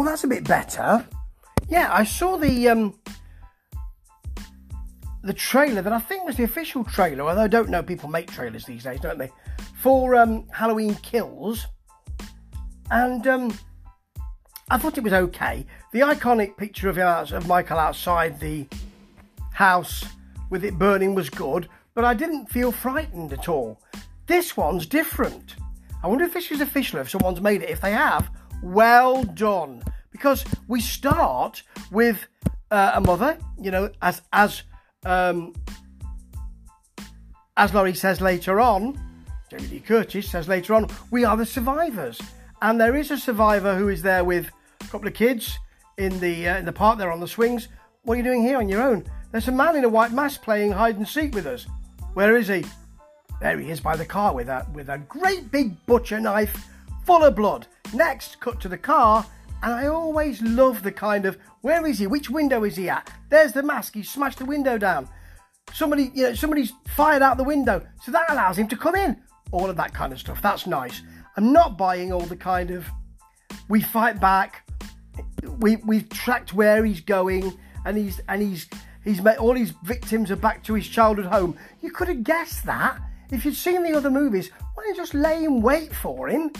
Oh, that's a bit better. Yeah, I saw the um, the trailer that I think was the official trailer, although I don't know, people make trailers these days, don't they? For um, Halloween Kills. And um, I thought it was okay. The iconic picture of, of Michael outside the house with it burning was good, but I didn't feel frightened at all. This one's different. I wonder if this is official, if someone's made it. If they have, well done. Because we start with uh, a mother, you know, as as um, as Laurie says later on, Jamie Lee Curtis says later on, we are the survivors. And there is a survivor who is there with a couple of kids in the uh, in the park. They're on the swings. What are you doing here on your own? There's a man in a white mask playing hide and seek with us. Where is he? There he is by the car with a with a great big butcher knife full of blood. Next, cut to the car, and I always love the kind of where is he? Which window is he at? There's the mask. He smashed the window down. Somebody, you know, somebody's fired out the window, so that allows him to come in. All of that kind of stuff. That's nice. I'm not buying all the kind of we fight back. We we've tracked where he's going, and he's and he's he's met all his victims are back to his childhood home. You could have guessed that if you'd seen the other movies. Why don't you just lay in wait for him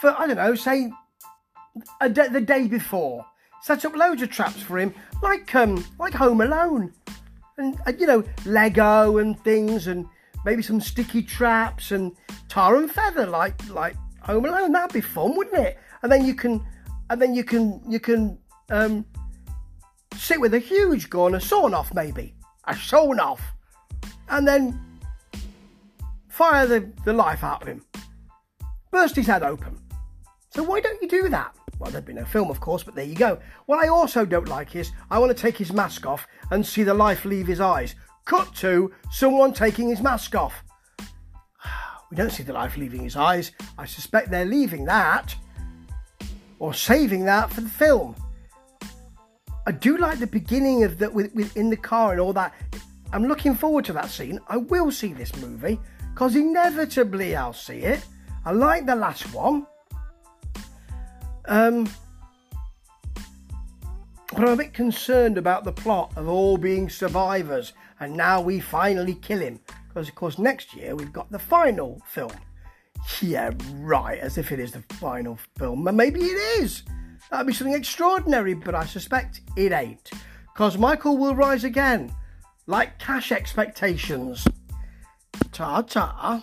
for I don't know, say the day before? set up loads of traps for him, like um, like Home Alone, and uh, you know Lego and things, and maybe some sticky traps and tar and feather, like like Home Alone. That'd be fun, wouldn't it? And then you can, and then you can you can um, sit with a huge gun, a sawn off maybe, a sawn off, and then fire the, the life out of him, burst his head open. So why don't you do that? Well, there'd be no film, of course, but there you go. What I also don't like is I want to take his mask off and see the life leave his eyes. Cut to someone taking his mask off. We don't see the life leaving his eyes. I suspect they're leaving that or saving that for the film. I do like the beginning of that with, with in the car and all that. I'm looking forward to that scene. I will see this movie because inevitably I'll see it. I like the last one. Um, but I'm a bit concerned about the plot of all being survivors, and now we finally kill him. Because, of course, next year we've got the final film. Yeah, right, as if it is the final film. Maybe it is. That'd be something extraordinary, but I suspect it ain't. Because Michael will rise again, like cash expectations. Ta ta.